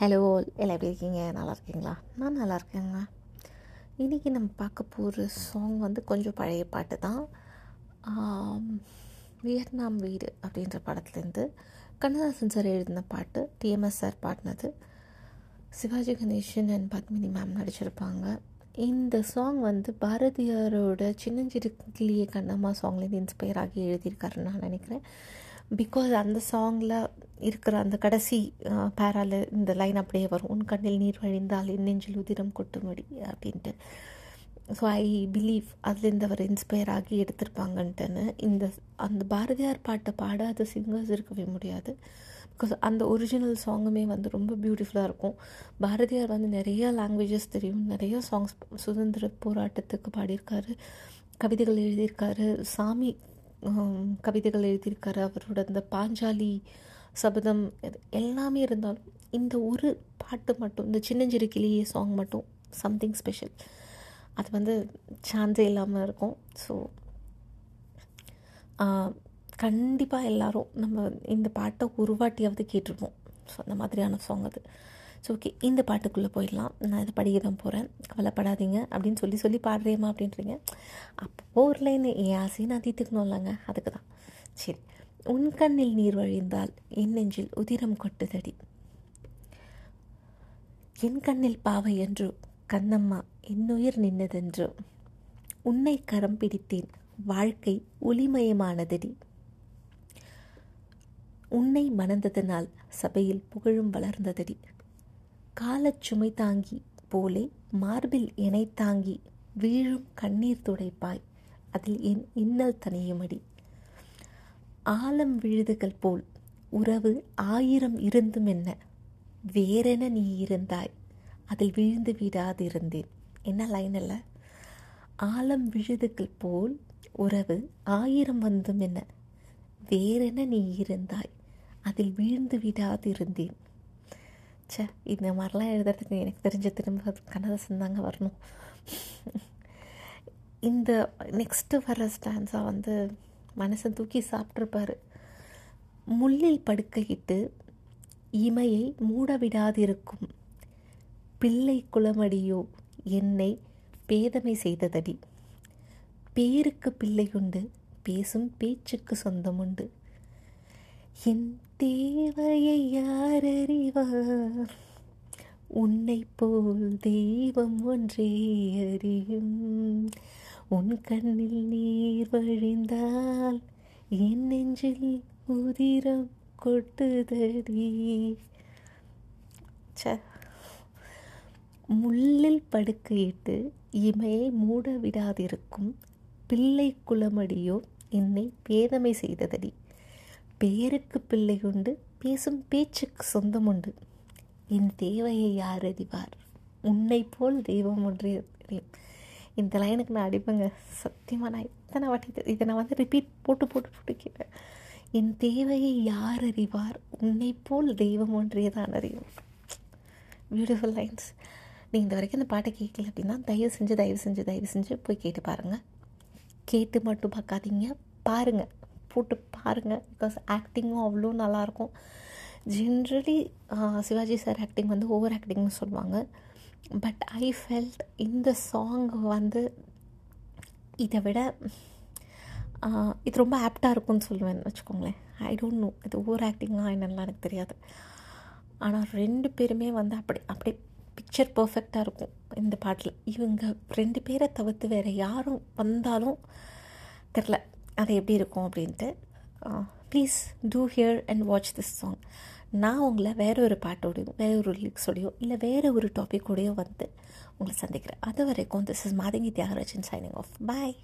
Hello எல்லாம் எப்படி இருக்கீங்க? நல்லா இருக்கீங்களா? நான் நல்லா இருக்கேங்க. இன்றைக்கி நம்ம பார்க்க போகிற சாங் வந்து கொஞ்சம் பழைய பாட்டு தான். வியட்நாம் வீடு அப்படின்ற படத்துலேருந்து கண்ணதாசன் சார் எழுதின பாட்டு டிஎம்எஸ் சார் பாடினது. சிவாஜி கணேசன் அண்ட் பத்மினி மேம் நடிச்சிருப்பாங்க. இந்த சாங் வந்து பாரதியாரோட சின்னஞ்சிறு கிளிய கண்ணம்மா சாங்லேருந்து இன்ஸ்பயர் ஆகி எழுதியிருக்காருன்னு நான் நினைக்கிறேன். பிகாஸ் அந்த சாங்கில் இருக்கிற அந்த கடைசி பேரால இந்த லைன் அப்படியே வரும். உன் கண்ணில் நீர் வழிந்தால் என் நெஞ்சில் உதிரம் கொட்டுமடி அப்படின்ட்டு. ஸோ ஐ பிலீவ் அதுலேருந்து அவர் இன்ஸ்பயர் ஆகி எடுத்திருப்பாங்கன்ட்டுன்னு இந்த அந்த பாரதியார் பாட்டை பாடாத சிங்கர்ஸ் இருக்கவே முடியாது. பிகாஸ் அந்த ஒரிஜினல் சாங்குமே வந்து ரொம்ப பியூட்டிஃபுல்லாக இருக்கும். பாரதியார் வந்து நிறைய லாங்குவேஜஸ் தெரியும். நிறைய சாங்ஸ் சுதந்திர போராட்டத்துக்கு பாடியிருக்காரு. கவிதைகள் எழுதியிருக்காரு. சாமி கவிதைகள் எழுதியிருக்காரு அவரோட அந்த பாஞ்சாலி சபதம் எல்லாமே இருந்தாலும் இந்த ஒரு பாட்டு மட்டும் இந்த சின்னஞ்சிறு கிளியே சாங் மட்டும் சம்திங் ஸ்பெஷல் அது வந்து சான்ஸே இல்லாமல் இருக்கும். ஸோ கண்டிப்பாக எல்லாரும் நம்ம இந்த பாட்டை ஒரு வாட்டியாவது கேட்டிருப்போம். ஸோ அந்த மாதிரியான சாங் அது. ஸோ ஓகே இந்த பாட்டுக்குள்ளே போயிடலாம். நான் இதை படிக்க தான் போகிறேன் கவலைப்படாதீங்க. அப்படின்னு சொல்லி சொல்லி பாடுறேம்மா அப்படின்றீங்க. அப்போ ஒரு லைன் என் ஆசையை நான் தீர்த்துக்கணும் இல்லைங்க அதுக்கு தான். சரி. உன் கண்ணில் நீர் வழிந்தால் என் நெஞ்சில் உதிரம் கொட்டுதடி. என் கண்ணில் பாவை என்று கண்ணம்மா என்னுயிர் நின்னதென்று உன்னை கரம் பிடித்தேன். வாழ்க்கை ஒளிமயமானதடி. உன்னை மணந்ததனால் சபையில் புகழும் வளர்ந்ததடி. காலச் சுமை தாங்கி போலே மார்பில் எனை தாங்கி வீழும் கண்ணீர் துடைப்பாய். அதில் என் இன்னல் தனியுமடி. ஆலம் விழுதுகள் போல் உறவு ஆயிரம் இருந்தும் என்ன? வேறென நீ இருந்தாய். அதில் விழுந்து விடாதிருந்தேன். என்ன லைன் அல்ல? ஆலம் விழுதுகள் போல் உறவு ஆயிரம் வந்தும் என்ன? வேறென நீ இருந்தாய். அதில் வீழ்ந்து விடாதிருந்தேன். ச்சே இந்த மாதிரிலாம் எழுதுறதுக்கு எனக்கு தெரிஞ்ச திரும்ப கண்ணதாசன் தாங்க வரணும் இந்த நெக்ஸ்ட்டு வர ஸ்டான்ஸாக வந்து மனசை தூக்கி சாப்பிட்ருப்பாரு முள்ளில் படுக்கையிட்டு இமையை மூட விடாதிருக்கும் பிள்ளை குளமடியோ என்னை பேதமை செய்ததடி பேருக்கு பிள்ளையுண்டு பேசும் பேச்சுக்கு சொந்தமுண்டு என் தேவையை யார் அறிவார் உன்னை போல் தெய்வம் ஒன்றே அறியும். உன் கண்ணில் நீர் வழிந்தால் என் நெஞ்சில் உதிரம் கொட்டுதடி. ச முள்ளில் படுக்கையிட்டு இமையை மூட விடாதிருக்கும் பிள்ளை குளமடியோ என்னை பேதமை செய்ததடி. பேருக்கு பிள்ளை உண்டு பேசும் பேச்சுக்கு சொந்தம் உண்டு. என் தேவையை யார் அறிவார்? உன்னை போல் தெய்வம் ஒன்றே தெரியும் இந்த லைனுக்கு நான் அடிப்பேங்க. சத்தியமாக நான் இத்தனை வாட்டி இதை- நான் வந்து ரிப்பீட் போட்டு போட்டு போட்டு கேட்டேன். என் தேவையை யார் அறிவார்? உன்னை போல் தெய்வம் ஒன்றே தான் அறியும். பியூட்டிஃபுல் லைன்ஸ் நீங்கள் இந்த வரைக்கும் இந்த பாட்டை கேட்கல அப்படின்னா தயவு செஞ்சு தயவு செஞ்சு தயவு செஞ்சு போய் கேட்டு பாருங்கள் கேட்டு மட்டும் பார்க்காதீங்க. பாருங்கள் போட்டு பாருங்கள் பிகாஸ் ஆக்டிங்கும் அவ்வளோ நல்லாயிருக்கும் ஜென்ரலி சிவாஜி சார் ஆக்டிங் வந்து ஓவர் ஆக்டிங்னு சொல்லுவாங்க. பட் ஐ ஃபெல்ட் இந்த சாங் வந்து இதை விட இது ரொம்ப ஆப்டாக இருக்கும்னு சொல்லுவேன் வச்சுக்கோங்களேன். ஐ டோன்ட் நோ இது ஓவர் ஆக்டிங்காக என்னெல்லாம் எனக்கு தெரியாது. ஆனால் ரெண்டு பேருமே வந்து அப்படி அப்படி பிக்சர் பர்ஃபெக்டாக இருக்கும் இந்த பாட்டில். இவங்க ரெண்டு பேரை தவிர்த்து வேறு யாரும் வந்தாலும் தெரில அது எப்படி இருக்கும் அப்படின்ட்டு please do hear and watch this song நான் உங்களை வேற ஒரு பாட்டோடையும் வேற ஒரு லிரிக்ஸோடையோ இல்லை வேறு ஒரு டாப்பிக்கோடையோ வந்து உங்களை சந்திக்கிறேன். அது வரைக்கும் this is Mathangi Thiagarajan signing off bye